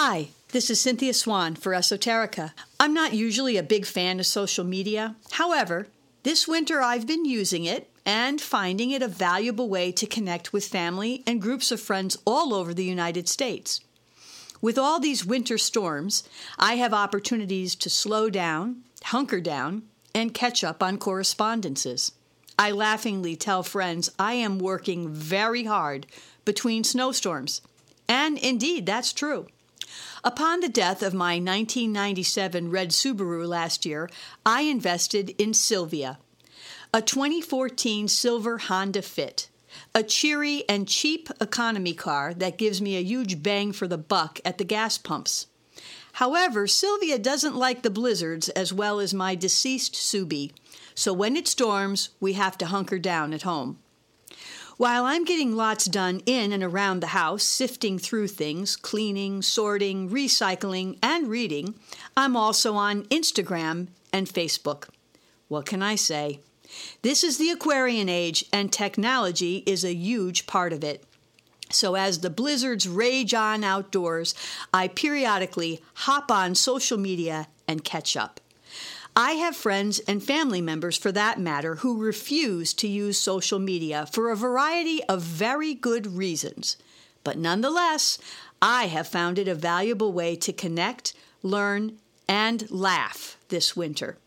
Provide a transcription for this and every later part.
Hi, this is Cynthia Swan for Esoterica. I'm not usually a big fan of social media. However, this winter I've been using it and finding it a valuable way to connect with family and groups of friends all over the United States. With all these winter storms, I have opportunities to slow down, hunker down, and catch up on correspondences. I laughingly tell friends I am working very hard between snowstorms. And indeed, that's true. Upon the death of my 1997 red Subaru last year, I invested in Sylvia, a 2014 silver Honda Fit, a cheery and cheap economy car that gives me a huge bang for the buck at the gas pumps. However, Sylvia doesn't like the blizzards as well as my deceased Subi, so when it storms, we have to hunker down at home. While I'm getting lots done in and around the house, sifting through things, cleaning, sorting, recycling, and reading, I'm also on Instagram and Facebook. What can I say? This is the Aquarian age, and technology is a huge part of it. So, as the blizzards rage on outdoors, I periodically hop on social media and catch up. I have friends and family members, for that matter, who refuse to use social media for a variety of very good reasons. But nonetheless, I have found it a valuable way to connect, learn, and laugh this winter.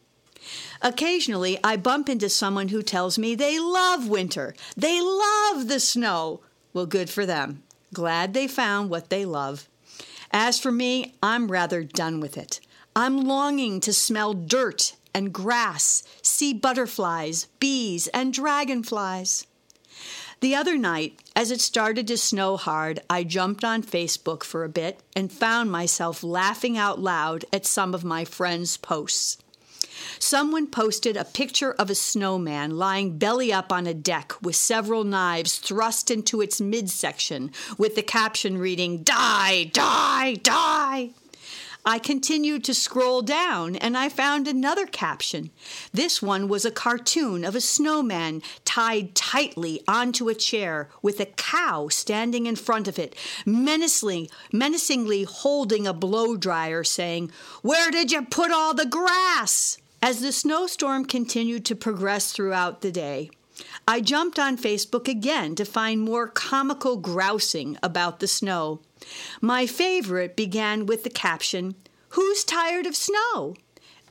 Occasionally, I bump into someone who tells me they love winter, they love the snow. Well, good for them. Glad they found what they love. As for me, I'm rather done with it. I'm longing to smell dirt and grass, see butterflies, bees, and dragonflies. The other night, as it started to snow hard, I jumped on Facebook for a bit and found myself laughing out loud at some of my friends' posts. Someone posted a picture of a snowman lying belly up on a deck with several knives thrust into its midsection, with the caption reading, Die, die, die. I continued to scroll down and I found another caption. This one was a cartoon of a snowman tied tightly onto a chair with a cow standing in front of it, menacingly, menacingly holding a blow dryer, saying, Where did you put all the grass? As the snowstorm continued to progress throughout the day, I jumped on Facebook again to find more comical grousing about the snow. My favorite began with the caption, Who's tired of snow?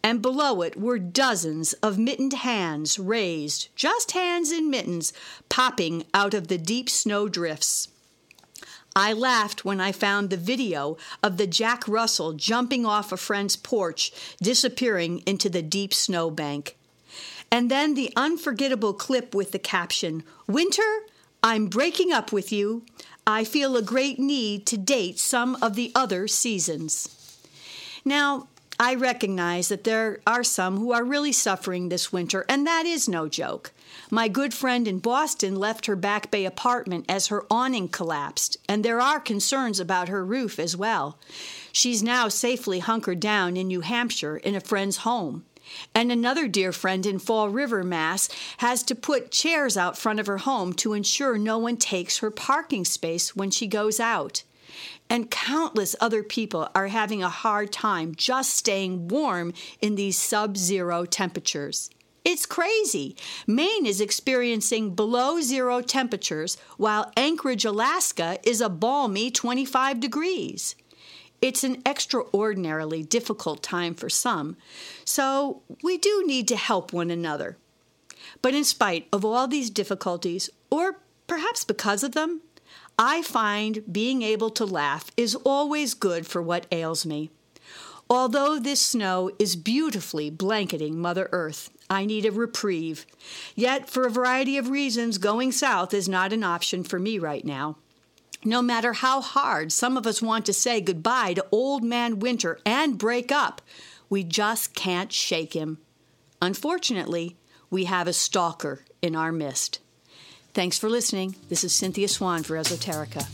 And below it were dozens of mittened hands raised, just hands in mittens, popping out of the deep snow drifts. I laughed when I found the video of the Jack Russell jumping off a friend's porch, disappearing into the deep snowbank. And then the unforgettable clip with the caption Winter, I'm breaking up with you. I feel a great need to date some of the other seasons. Now, I recognize that there are some who are really suffering this winter, and that is no joke. My good friend in Boston left her Back Bay apartment as her awning collapsed, and there are concerns about her roof as well. She's now safely hunkered down in New Hampshire in a friend's home. And another dear friend in Fall River, Mass, has to put chairs out front of her home to ensure no one takes her parking space when she goes out. And countless other people are having a hard time just staying warm in these sub zero temperatures. It's crazy. Maine is experiencing below zero temperatures, while Anchorage, Alaska is a balmy 25 degrees. It's an extraordinarily difficult time for some, so we do need to help one another. But in spite of all these difficulties, or perhaps because of them, I find being able to laugh is always good for what ails me. Although this snow is beautifully blanketing Mother Earth, I need a reprieve. Yet, for a variety of reasons, going south is not an option for me right now. No matter how hard some of us want to say goodbye to old man winter and break up, we just can't shake him. Unfortunately, we have a stalker in our midst. Thanks for listening. This is Cynthia Swan for Esoterica.